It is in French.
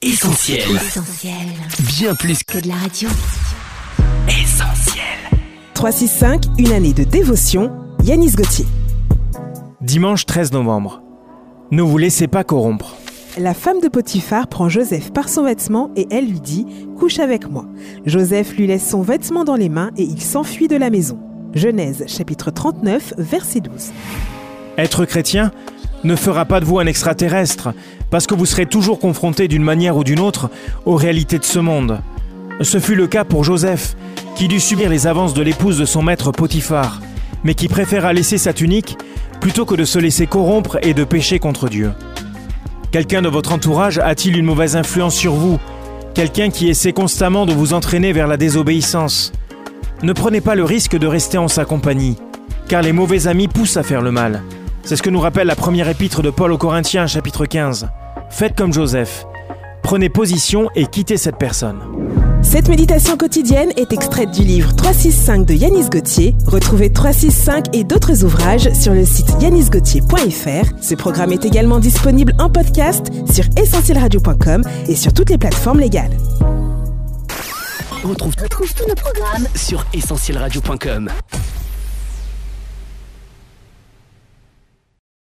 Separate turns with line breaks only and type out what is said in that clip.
Essentiel.
Essentiel.
Bien plus
Que de la radio.
qu'essentiel.
365, une année de dévotion, Yanis Gauthier.
Dimanche 13 novembre. Ne vous laissez pas corrompre.
La femme de Potiphar prend Joseph par son vêtement et elle lui dit Couche avec moi. Joseph lui laisse son vêtement dans les mains et il s'enfuit de la maison. Genèse chapitre 39, verset 12.
Être chrétien ne fera pas de vous un extraterrestre, parce que vous serez toujours confronté d'une manière ou d'une autre aux réalités de ce monde. Ce fut le cas pour Joseph, qui dut subir les avances de l'épouse de son maître Potiphar, mais qui préféra laisser sa tunique plutôt que de se laisser corrompre et de pécher contre Dieu. Quelqu'un de votre entourage a-t-il une mauvaise influence sur vous? Quelqu'un qui essaie constamment de vous entraîner vers la désobéissance? Ne prenez pas le risque de rester en sa compagnie, car les mauvais amis poussent à faire le mal. C'est ce que nous rappelle la première épître de Paul aux Corinthiens, chapitre 15. Faites comme Joseph. Prenez position et quittez cette personne.
Cette méditation quotidienne est extraite du livre 365 de Yanis Gauthier. Retrouvez 365 et d'autres ouvrages sur le site yanisgauthier.fr. Ce programme est également disponible en podcast sur essentielradio.com et sur toutes les plateformes légales.
On retrouve, retrouve tous nos programmes sur essentielradio.com.